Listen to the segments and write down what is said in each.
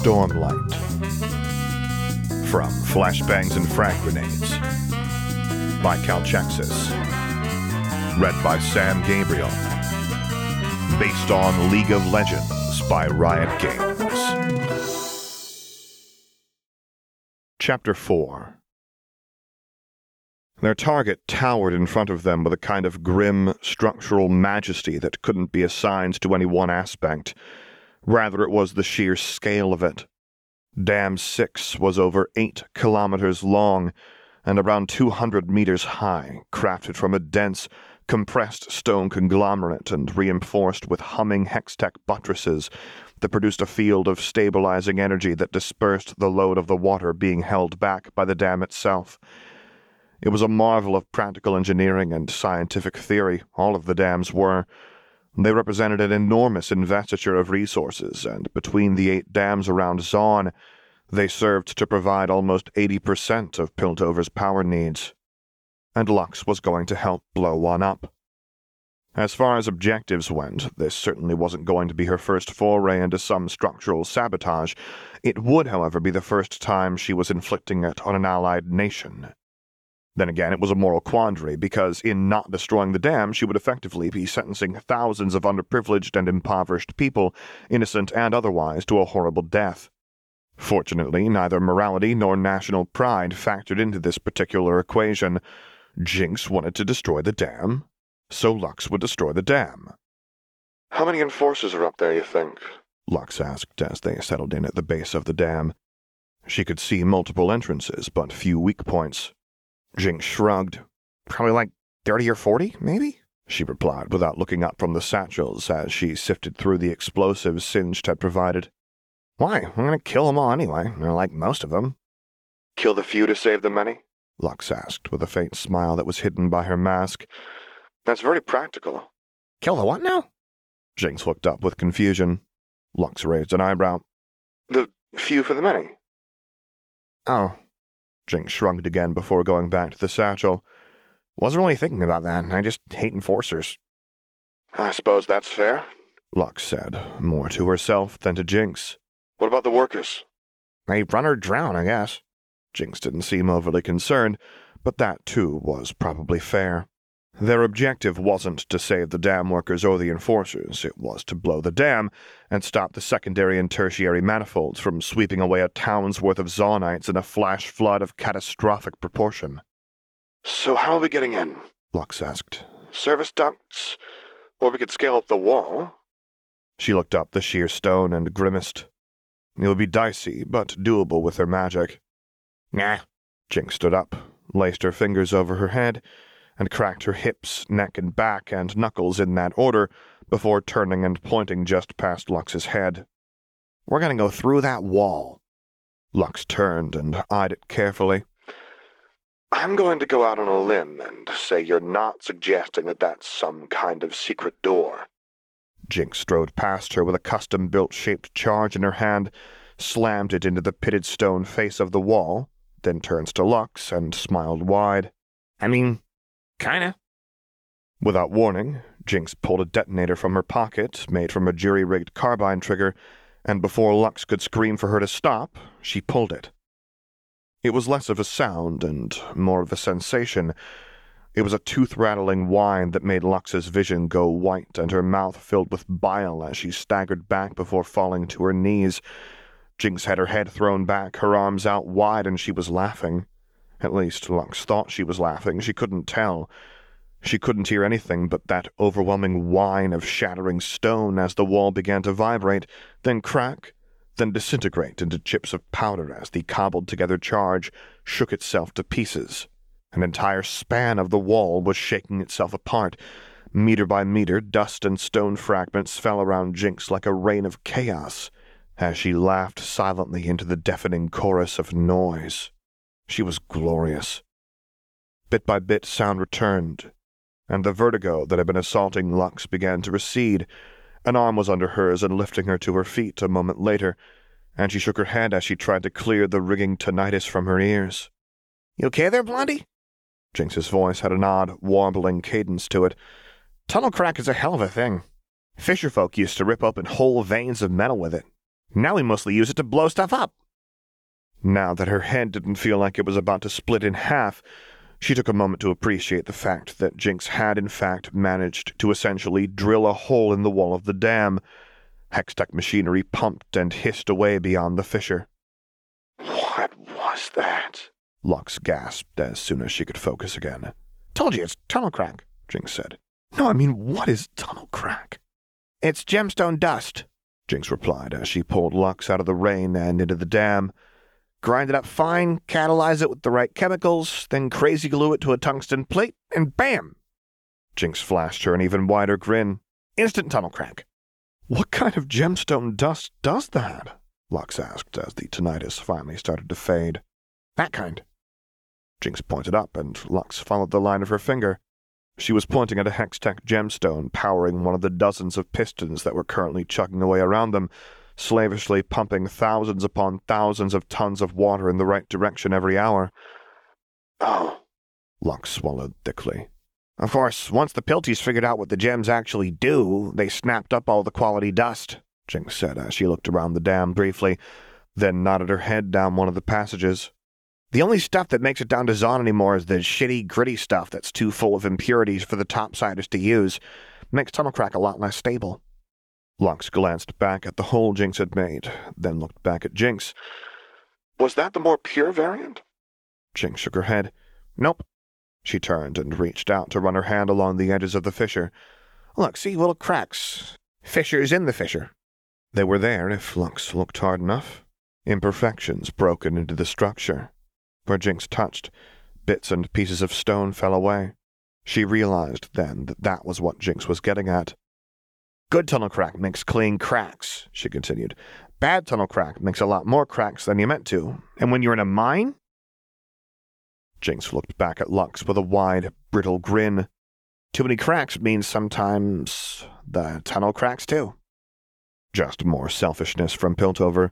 Stormlight. From Flashbangs and Frag Grenades by Calchexxis. Read by Sam Gabriel. Based on League of Legends by Riot Games. Chapter 4 Their target towered in front of them with a kind of grim, structural majesty that couldn't be assigned to any one aspect. Rather, it was the sheer scale of it. Dam 6 was over 8 kilometers long and around 200 meters high, crafted from a dense, compressed stone conglomerate and reinforced with humming hextech buttresses that produced a field of stabilizing energy that dispersed the load of the water being held back by the dam itself. It was a marvel of practical engineering and scientific theory, all of the dams were. They represented an enormous investiture of resources, and between the eight dams around Zaun, they served to provide almost 80% of Piltover's power needs. And Lux was going to help blow one up. As far as objectives went, this certainly wasn't going to be her first foray into some structural sabotage. It would, however, be the first time she was inflicting it on an allied nation. Then again, it was a moral quandary, because in not destroying the dam, she would effectively be sentencing thousands of underprivileged and impoverished people, innocent and otherwise, to a horrible death. Fortunately, neither morality nor national pride factored into this particular equation. Jinx wanted to destroy the dam, so Lux would destroy the dam. How many enforcers are up there, you think? Lux asked as they settled in at the base of the dam. She could see multiple entrances, but few weak points. Jinx shrugged. Probably like 30 or 40, maybe? She replied without looking up from the satchels as she sifted through the explosives Singed had provided. Why? I'm going to kill them all anyway, or like most of them. Kill the few to save the many? Lux asked with a faint smile that was hidden by her mask. That's very practical. Kill the what now? Jinx looked up with confusion. Lux raised an eyebrow. The few for the many. Oh. Jinx shrugged again before going back to the satchel. Wasn't really thinking about that. I just hate enforcers. I suppose that's fair, Lux said, more to herself than to Jinx. What about the workers? They run or drown, I guess. Jinx didn't seem overly concerned, but that too was probably fair. Their objective wasn't to save the dam workers or the enforcers, it was to blow the dam and stop the secondary and tertiary manifolds from sweeping away a town's worth of Zaunites in a flash flood of catastrophic proportion. So how are we getting in? Lux asked. Service ducts? Or we could scale up the wall? She looked up the sheer stone and grimaced. It would be dicey, but doable with her magic. Nah. Jinx stood up, laced her fingers over her head, and cracked her hips, neck, and back, and knuckles in that order, before turning and pointing just past Lux's head. We're going to go through that wall. Lux turned and eyed it carefully. I'm going to go out on a limb and say you're not suggesting that that's some kind of secret door. Jinx strode past her with a custom built shaped charge in her hand, slammed it into the pitted stone face of the wall, then turns to Lux and smiled wide. I mean, kinda. Without warning, Jinx pulled a detonator from her pocket, made from a jury rigged carbine trigger, and before Lux could scream for her to stop, she pulled it. It was less of a sound and more of a sensation it was a tooth rattling whine that made Lux's vision go white and her mouth filled with bile as she staggered back before falling to her knees. Jinx had her head thrown back, her arms out wide, and she was laughing. At least, Lux thought she was laughing. She couldn't tell. She couldn't hear anything but that overwhelming whine of shattering stone as the wall began to vibrate, then crack, then disintegrate into chips of powder as the cobbled together charge shook itself to pieces. An entire span of the wall was shaking itself apart. Meter by meter, dust and stone fragments fell around Jinx like a rain of chaos as she laughed silently into the deafening chorus of noise. She was glorious. Bit by bit, sound returned, and the vertigo that had been assaulting Lux began to recede. An arm was under hers and lifting her to her feet a moment later, and she shook her head as she tried to clear the rigging tinnitus from her ears. You okay there, Blondie? Jinx's voice had an odd, warbling cadence to it. Tunnel crack is a hell of a thing. Fisher folk used to rip open whole veins of metal with it. Now we mostly use it to blow stuff up. Now that her head didn't feel like it was about to split in half, she took a moment to appreciate the fact that Jinx had in fact managed to essentially drill a hole in the wall of the dam. Hextech machinery pumped and hissed away beyond the fissure. What was that? Lux gasped as soon as she could focus again. Told you it's tunnel crack, Jinx said. No, I mean, what is tunnel crack? It's gemstone dust, Jinx replied as she pulled Lux out of the rain and into the dam. Grind it up fine, catalyze it with the right chemicals, then crazy glue it to a tungsten plate, and bam! Jinx flashed her an even wider grin. Instant tunnel crack. What kind of gemstone dust does that? Lux asked as the tinnitus finally started to fade. That kind. Jinx pointed up, and Lux followed the line of her finger. She was pointing at a Hextech gemstone powering one of the dozens of pistons that were currently chugging away around them, slavishly pumping thousands upon thousands of tons of water in the right direction every hour. Oh. Lux swallowed thickly. Of course, once the Pilties figured out what the gems actually do, they snapped up all the quality dust, Jinx said as she looked around the dam briefly, then nodded her head down one of the passages. The only stuff that makes it down to Zaun anymore is the shitty, gritty stuff that's too full of impurities for the topsiders to use. Makes tunnel crack a lot less stable. Lux glanced back at the hole Jinx had made, then looked back at Jinx. Was that the more pure variant? Jinx shook her head. Nope. She turned and reached out to run her hand along the edges of the fissure. Look, see little cracks. Fissures in the fissure. They were there if Lux looked hard enough. Imperfections broken into the structure. Where Jinx touched, bits and pieces of stone fell away. She realized then that that was what Jinx was getting at. Good tunnel crack makes clean cracks, she continued. Bad tunnel crack makes a lot more cracks than you meant to. And when you're in a mine? Jinx looked back at Lux with a wide, brittle grin. Too many cracks means sometimes the tunnel cracks too. Just more selfishness from Piltover.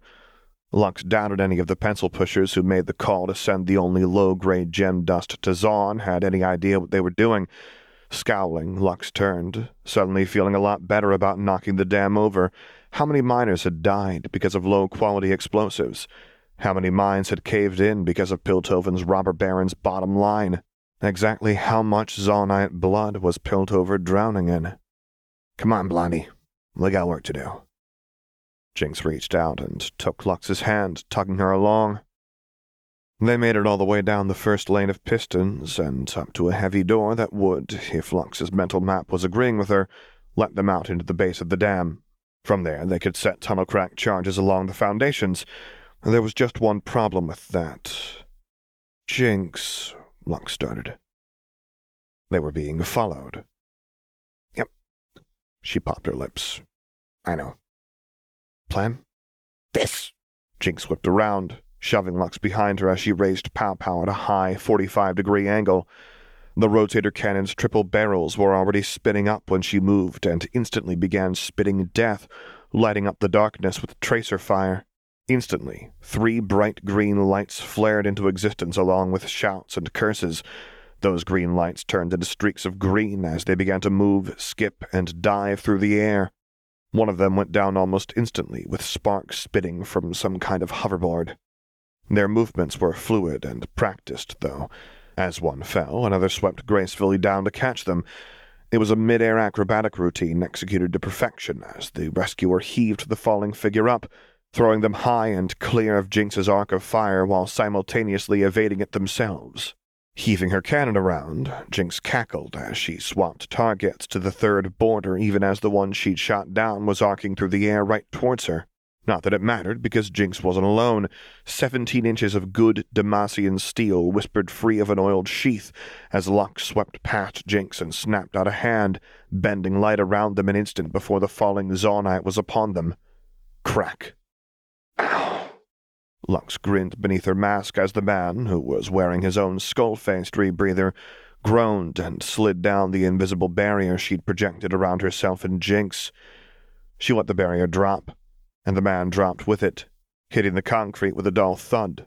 Lux doubted any of the pencil pushers who made the call to send the only low grade gem dust to Zaun had any idea what they were doing. Scowling, Lux turned, suddenly feeling a lot better about knocking the dam over. How many miners had died because of low quality explosives? How many mines had caved in because of Piltover's robber baron's bottom line? Exactly how much Zaunite blood was Piltover drowning in? Come on, Blondie. We got work to do. Jinx reached out and took Lux's hand, tugging her along. They made it all the way down the first lane of pistons and up to a heavy door that would, if Lux's mental map was agreeing with her, let them out into the base of the dam. From there, they could set tunnel crack charges along the foundations. There was just one problem with that. Jinx, Lux started. They were being followed. Yep. She popped her lips. I know. Plan? This. Jinx whipped around, shoving Lux behind her as she raised Pow Pow at a high 45 degree angle. The rotator cannon's triple barrels were already spinning up when she moved and instantly began spitting death, lighting up the darkness with tracer fire. Instantly, three bright green lights flared into existence along with shouts and curses. Those green lights turned into streaks of green as they began to move, skip, and dive through the air. One of them went down almost instantly, with sparks spitting from some kind of hoverboard. Their movements were fluid and practiced, though. As one fell, another swept gracefully down to catch them. It was a mid-air acrobatic routine executed to perfection as the rescuer heaved the falling figure up, throwing them high and clear of Jinx's arc of fire while simultaneously evading it themselves. Heaving her cannon around, Jinx cackled as she swapped targets to the third boarder even as the one she'd shot down was arcing through the air right towards her. Not that it mattered, because Jinx wasn't alone. Seventeen inches of good Demacian steel whispered free of an oiled sheath as Lux swept past Jinx and snapped out a hand, bending light around them an instant before the falling Zaunite was upon them. Crack. Ow. Lux grinned beneath her mask as the man, who was wearing his own skull-faced rebreather, groaned and slid down the invisible barrier she'd projected around herself and Jinx. She let the barrier drop, and the man dropped with it, hitting the concrete with a dull thud.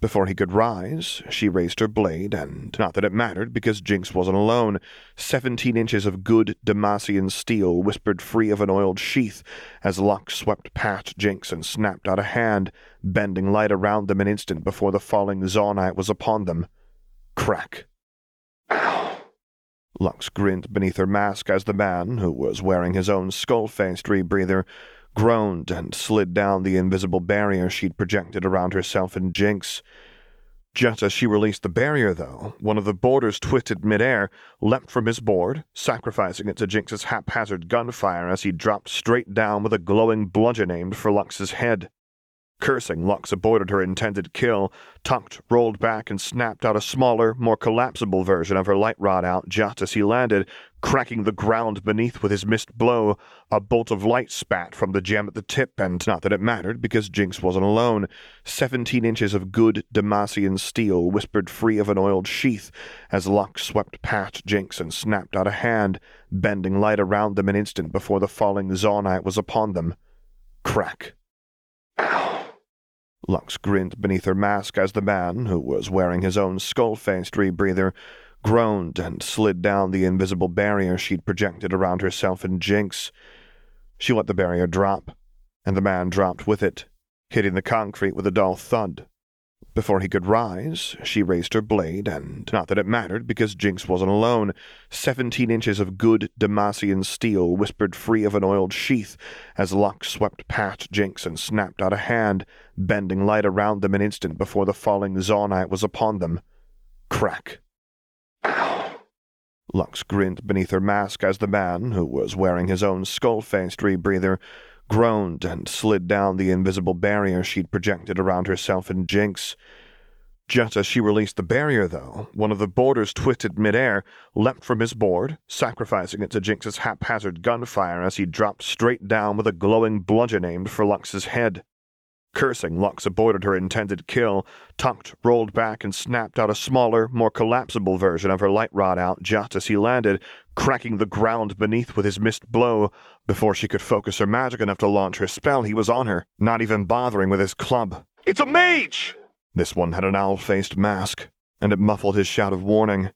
Before he could rise, she raised her blade, and not that it mattered, because Jinx wasn't alone. Seventeen inches of good Demacian steel whispered free of an oiled sheath as Lux swept past Jinx and snapped out a hand, bending light around them an instant before the falling Zaunite was upon them. Crack. Ow. Lux grinned beneath her mask as the man, who was wearing his own skull-faced rebreather, groaned and slid down the invisible barrier she'd projected around herself and Jinx. Just as she released the barrier, though, one of the boarders twisted midair, leapt from his board, sacrificing it to Jinx's haphazard gunfire as he dropped straight down with a glowing bludgeon aimed for Lux's head. Cursing, Lux aborted her intended kill, tucked, rolled back, and snapped out a smaller, more collapsible version of her light rod out just as he landed, cracking the ground beneath with his missed blow. A bolt of light spat from the gem at the tip, and not that it mattered, because Jinx wasn't alone. Seventeen inches of good Demacian steel whispered free of an oiled sheath as Lux swept past Jinx and snapped out a hand, bending light around them an instant before the falling Zaunite was upon them. Crack. Lux grinned beneath her mask as the man, who was wearing his own skull-faced rebreather, groaned and slid down the invisible barrier she'd projected around herself and Jinx. She let the barrier drop, and the man dropped with it, hitting the concrete with a dull thud. Before he could rise, she raised her blade, and not that it mattered, because Jinx wasn't alone. Seventeen inches of good Demacian steel whispered free of an oiled sheath as Lux swept past Jinx and snapped out a hand, bending light around them an instant before the falling Zaunite was upon them. Crack. Ow. Lux grinned beneath her mask as the man, who was wearing his own skull-faced rebreather, groaned and slid down the invisible barrier she'd projected around herself and Jinx. Just as she released the barrier, though, one of the boarders twisted midair, leapt from his board, sacrificing it to Jinx's haphazard gunfire as he dropped straight down with a glowing bludgeon aimed for Lux's head. Cursing, Lux aborted her intended kill, tucked, rolled back, and snapped out a smaller, more collapsible version of her light rod out just as he landed, cracking the ground beneath with his missed blow. Before she could focus her magic enough to launch her spell, he was on her, not even bothering with his club. It's a mage! This one had an owl-faced mask, and it muffled his shout of warning.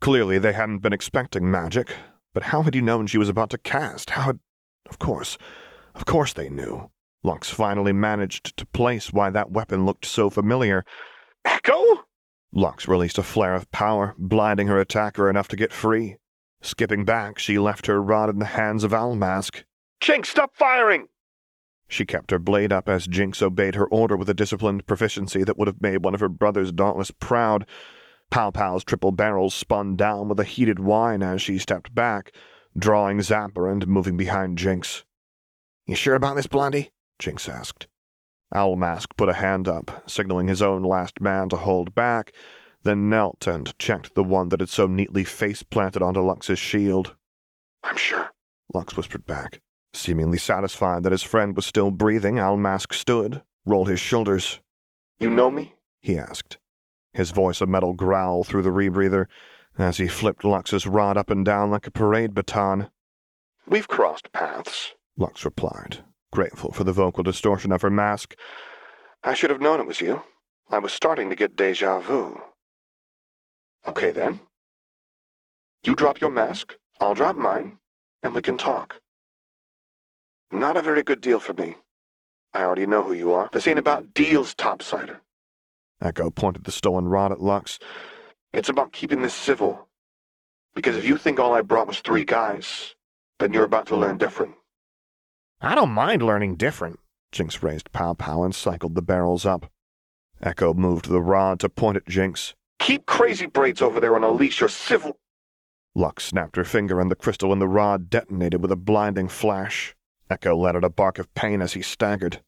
Clearly they hadn't been expecting magic, but how had he known she was about to cast? How had... Of course, of course they knew. Lux finally managed to place why that weapon looked so familiar. Ekko? Lux released a flare of power, blinding her attacker enough to get free. Skipping back, she left her rod in the hands of Almask. Jinx, stop firing! She kept her blade up as Jinx obeyed her order with a disciplined proficiency that would have made one of her brother's dauntless proud. Pow Pow's triple barrels spun down with a heated whine as she stepped back, drawing Zapper and moving behind Jinx. You sure about this, Blondie? Jinx asked. Almask put a hand up, signaling his own last man to hold back, then knelt and checked the one that had so neatly face-planted onto Lux's shield. I'm sure. Lux whispered back. Seemingly satisfied that his friend was still breathing, Almask stood, rolled his shoulders. You know me? he asked, his voice a metal growl through the rebreather as he flipped Lux's rod up and down like a parade baton. We've crossed paths. Lux replied, grateful for the vocal distortion of her mask. I should have known it was you. I was starting to get deja vu. Okay then. You drop your mask, I'll drop mine, and we can talk. Not a very good deal for me. I already know who you are. This ain't about deals, topsider. Ekko pointed the stolen rod at Lux. It's about keeping this civil. Because if you think all I brought was three guys, then you're about to learn different. I don't mind learning different. Jinx raised Pow Pow and cycled the barrels up. Ekko moved the rod to point at Jinx. Keep crazy braids over there and unleash your civil. Lux snapped her finger and the crystal in the rod detonated with a blinding flash. Ekko let out a bark of pain as he staggered.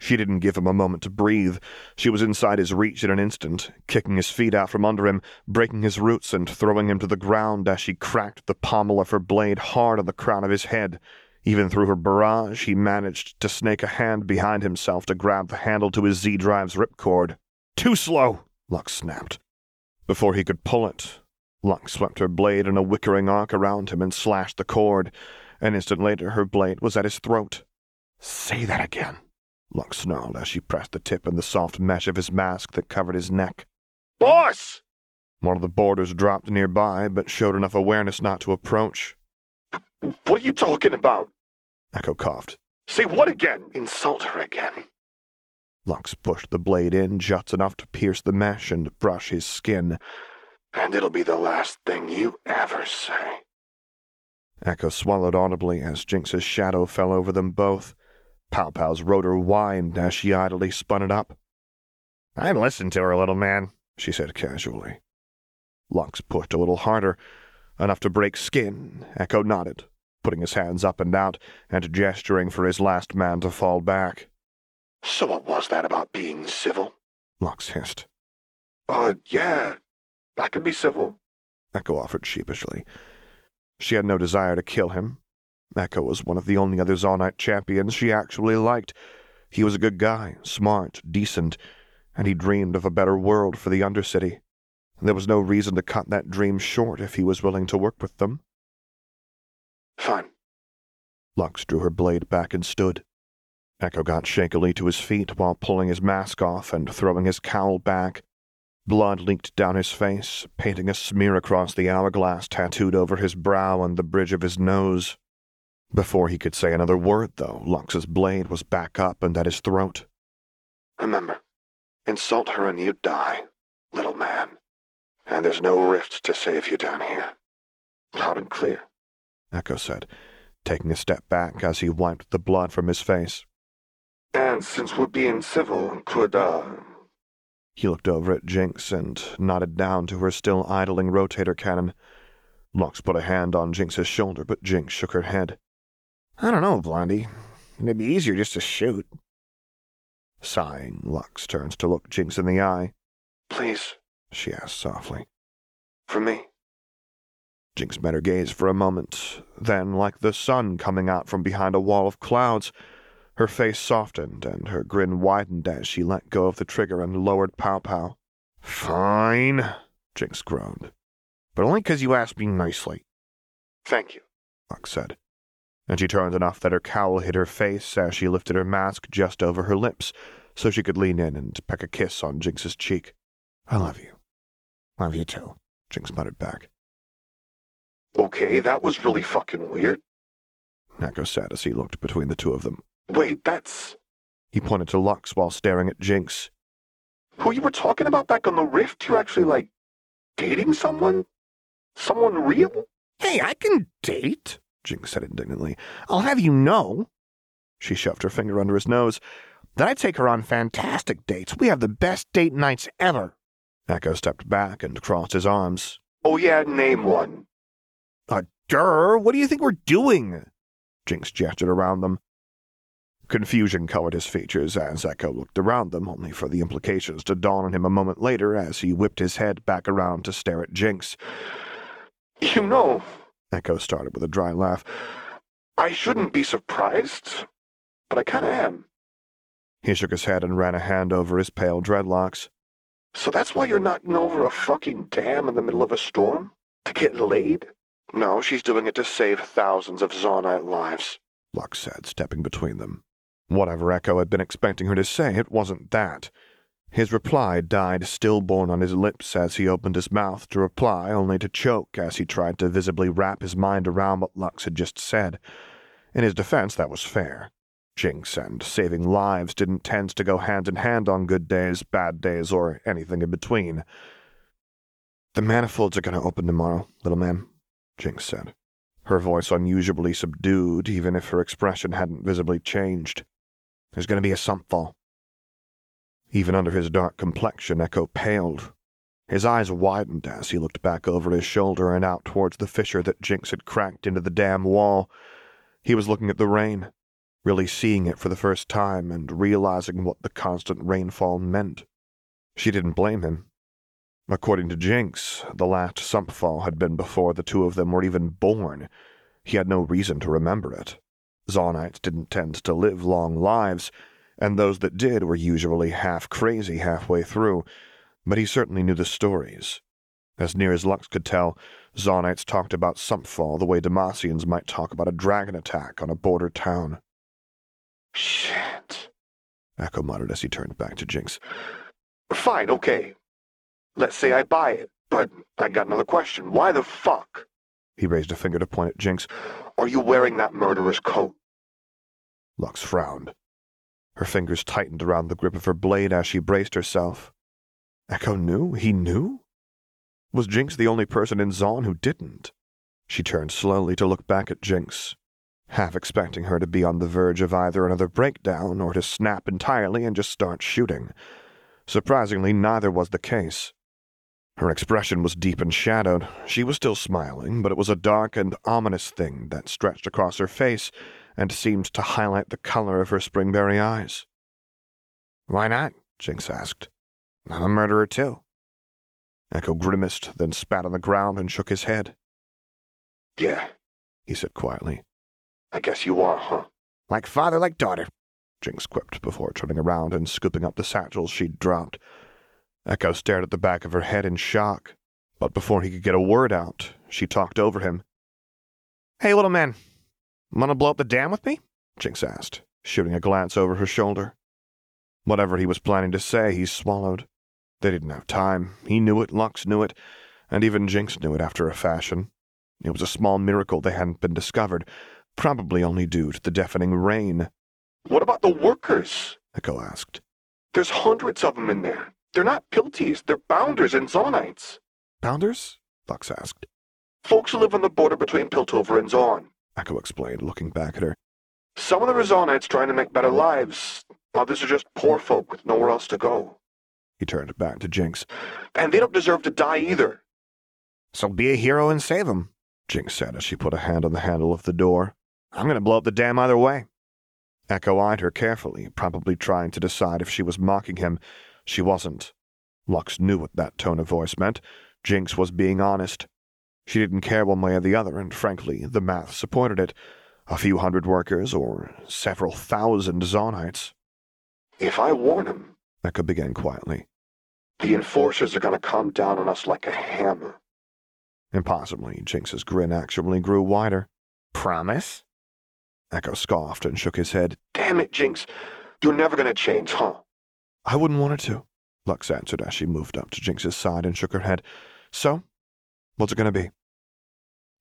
She didn't give him a moment to breathe. She was inside his reach in an instant, kicking his feet out from under him, breaking his roots and throwing him to the ground as she cracked the pommel of her blade hard on the crown of his head. Even through her barrage, he managed to snake a hand behind himself to grab the handle to his Z-Drive's ripcord. Too slow, Lux snapped. Before he could pull it, Lux swept her blade in a wickering arc around him and slashed the cord. An instant later, her blade was at his throat. Say that again. Lux snarled as she pressed the tip in the soft mesh of his mask that covered his neck. Boss! One of the boarders dropped nearby, but showed enough awareness not to approach. What are you talking about? Ekko coughed. Say what again? Insult her again. Lux pushed the blade in just enough to pierce the mesh and brush his skin. And it'll be the last thing you ever say. Ekko swallowed audibly as Jinx's shadow fell over them both. Pow Pow's rotor whined as she idly spun it up. I'd listen to her, little man, she said casually. Lux pushed a little harder, enough to break skin. Ekko nodded, putting his hands up and out and gesturing for his last man to fall back. So what was that about being civil? Lux hissed. Uh, yeah. I can be civil. Ekko offered sheepishly. She had no desire to kill him. Ekko was one of the only other Zaunite champions she actually liked. He was a good guy, smart, decent, and he dreamed of a better world for the Undercity. There was no reason to cut that dream short if he was willing to work with them. Fine. Lux drew her blade back and stood. Ekko got shakily to his feet while pulling his mask off and throwing his cowl back. Blood leaked down his face, painting a smear across the hourglass tattooed over his brow and the bridge of his nose. Before he could say another word, though, Lux's blade was back up and at his throat. Remember, insult her and you die, little man. And there's no rift to save you down here. Loud and clear. Ekko said, taking a step back as he wiped the blood from his face. And since we're being civil, could, uh... He looked over at Jinx and nodded down to her still idling rotator cannon. Lux put a hand on Jinx's shoulder, but Jinx shook her head. I don't know, Blondie. It'd be easier just to shoot. Sighing, Lux turns to look Jinx in the eye. Please, she asked softly. For me. Jinx met her gaze for a moment. Then, like the sun coming out from behind a wall of clouds, her face softened and her grin widened as she let go of the trigger and lowered Pow Pow. Fine, Jinx groaned. But only 'cause you asked me nicely. Thank you, Lux said. And she turned enough that her cowl hid her face as she lifted her mask just over her lips so she could lean in and peck a kiss on Jinx's cheek. I love you. Love you too, Jinx muttered back. Okay, that was really fucking weird. Ekko said as he looked between the two of them. Wait, that's... He pointed to Lux while staring at Jinx. Who you were talking about back on the rift? You're actually, like, dating someone? Someone real? Hey, I can date, Jinx said indignantly. I'll have you know. She shoved her finger under his nose. That I take her on fantastic dates. We have the best date nights ever. Ekko stepped back and crossed his arms. Oh, yeah, name one. Uh, durr, what do you think we're doing? Jinx gestured around them. Confusion colored his features as Ekko looked around them, only for the implications to dawn on him a moment later as he whipped his head back around to stare at Jinx. You know, Ekko started with a dry laugh. I shouldn't be surprised, but I kinda am. He shook his head and ran a hand over his pale dreadlocks. So that's why you're knocking over a fucking dam in the middle of a storm? To get laid? No, she's doing it to save thousands of Zaunite lives, Lux said, stepping between them. Whatever Ekko had been expecting her to say, it wasn't that. His reply died stillborn on his lips as he opened his mouth to reply, only to choke as he tried to visibly wrap his mind around what Lux had just said. In his defense, that was fair. Jinx and saving lives didn't tend to go hand in hand on good days, bad days, or anything in between. The manifolds are going to open tomorrow, little man, Jinx said, her voice unusually subdued, even if her expression hadn't visibly changed. There's going to be a sumpfall. Even under his dark complexion, Ekko paled. His eyes widened as he looked back over his shoulder and out towards the fissure that Jinx had cracked into the dam wall. He was looking at the rain, really seeing it for the first time and realizing what the constant rainfall meant. She didn't blame him. According to Jinx, the last sumpfall had been before the two of them were even born. He had no reason to remember it. Zaunites didn't tend to live long lives, and those that did were usually half crazy halfway through, but he certainly knew the stories. As near as Lux could tell, Zaunites talked about Sumpfall the way Demacians might talk about a dragon attack on a border town. Shit. Ekko muttered as he turned back to Jinx. Fine, okay. Let's say I buy it, but I got another question. Why the fuck He raised a finger to point at Jinx. are you wearing that murderer's coat? Lux frowned. Her fingers tightened around the grip of her blade as she braced herself. Ekko knew? He knew? Was Jinx the only person in Zaun who didn't? She turned slowly to look back at Jinx, half expecting her to be on the verge of either another breakdown or to snap entirely and just start shooting. Surprisingly, neither was the case. Her expression was deep and shadowed. She was still smiling, but it was a dark and ominous thing that stretched across her face and seemed to highlight the color of her springberry eyes. Why not? Jinx asked. I'm a murderer, too. Ekko grimaced, then spat on the ground and shook his head. Yeah, He said quietly. I guess you are, huh? Like father, like daughter. Jinx quipped before turning around and scooping up the satchels she'd dropped. Ekko stared at the back of her head in shock, but before he could get a word out, she talked over him. Hey, little man. Wanna blow up the dam with me? Jinx asked, shooting a glance over her shoulder. Whatever he was planning to say, he swallowed. They didn't have time. He knew it, Lux knew it, and even Jinx knew it after a fashion. It was a small miracle they hadn't been discovered, probably only due to the deafening rain, What about the workers? Ekko asked. There's hundreds of them in there. They're not Pilties, they're Bounders and Zaunites. Bounders? Lux asked. Folks who live on the border between Piltover and Zaun. Ekko explained, looking back at her. Some of them are Zaunites trying to make better lives. Others are just poor folk with nowhere else to go. He turned back to Jinx. And they don't deserve to die either. So be a hero and save them, Jinx said as she put a hand on the handle of the door. I'm gonna blow up the dam either way. Ekko eyed her carefully, probably trying to decide if she was mocking him. She wasn't. Lux knew what that tone of voice meant. Jinx was being honest. She didn't care one way or the other, and frankly, the math supported it. A few hundred workers, or several thousand Zaunites. If I warn them, Ekko began quietly. the enforcers are gonna come down on us like a hammer. Impossibly, Jinx's grin actually grew wider. Promise? Ekko scoffed and shook his head. Damn it, Jinx. You're never gonna change, huh? I wouldn't want her to, Lux answered as she moved up to Jinx's side and shook her head. So, what's it to be?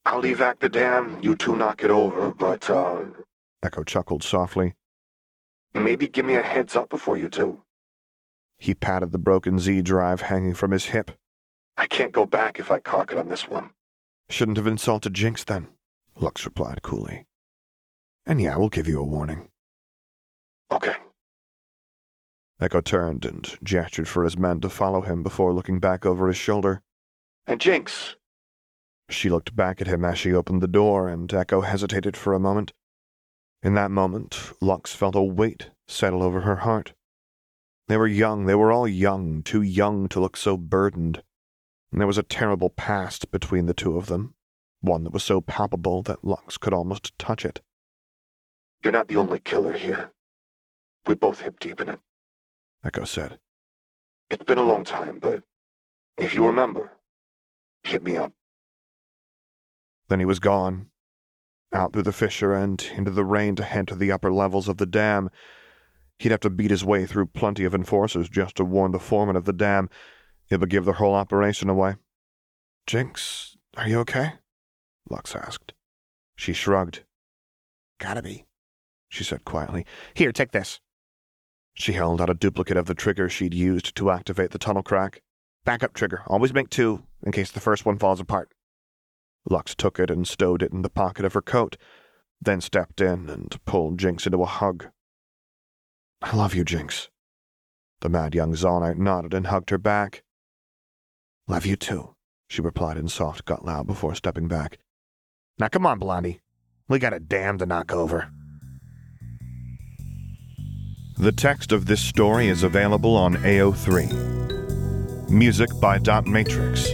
I'll evac the dam, you two knock it over, but, uh, Ekko chuckled softly. maybe give me a heads up before you do. He patted the broken Z drive hanging from his hip. I can't go back if I cock it on this one. Shouldn't have insulted Jinx then, Lux replied coolly. And yeah, we'll give you a warning. Okay. Ekko turned and gestured for his men to follow him before looking back over his shoulder. And Jinx, She looked back at him as she opened the door, and Ekko hesitated for a moment. In that moment, Lux felt a weight settle over her heart. They were young, they were all young, too young to look so burdened. And there was a terrible past between the two of them, one that was so palpable that Lux could almost touch it. you're not the only killer here. We both hip deep in it. Ekko said. It's been a long time, but if you remember, hit me up. Then he was gone, out through the fissure and into the rain to head to the upper levels of the dam. He'd have to beat his way through plenty of enforcers just to warn the foreman of the dam. It would give the whole operation away. Jinx, are you okay? Lux asked. She shrugged. Gotta be. She said quietly. Here, take this. She held out a duplicate of the trigger she'd used to activate the tunnel crack. Backup trigger. Always make two, in case the first one falls apart. Lux took it and stowed it in the pocket of her coat, then stepped in and pulled Jinx into a hug. I love you, Jinx. The mad young Zaunite nodded and hugged her back. Love you too, she replied in soft gut loud before stepping back. Now come on, Blondie. We got a dam to knock over. The text of this story is available on AO3. Music by Dot Matrix.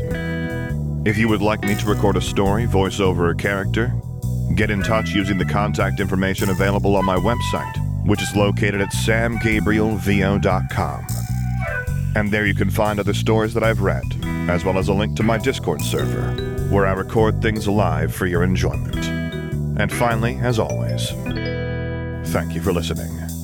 If you would like me to record a story, voice over a character, get in touch using the contact information available on my website, which is located at samgabrielvo.com. And there you can find other stories that I've read, as well as a link to my Discord server, where I record things live for your enjoyment. And finally, as always, thank you for listening.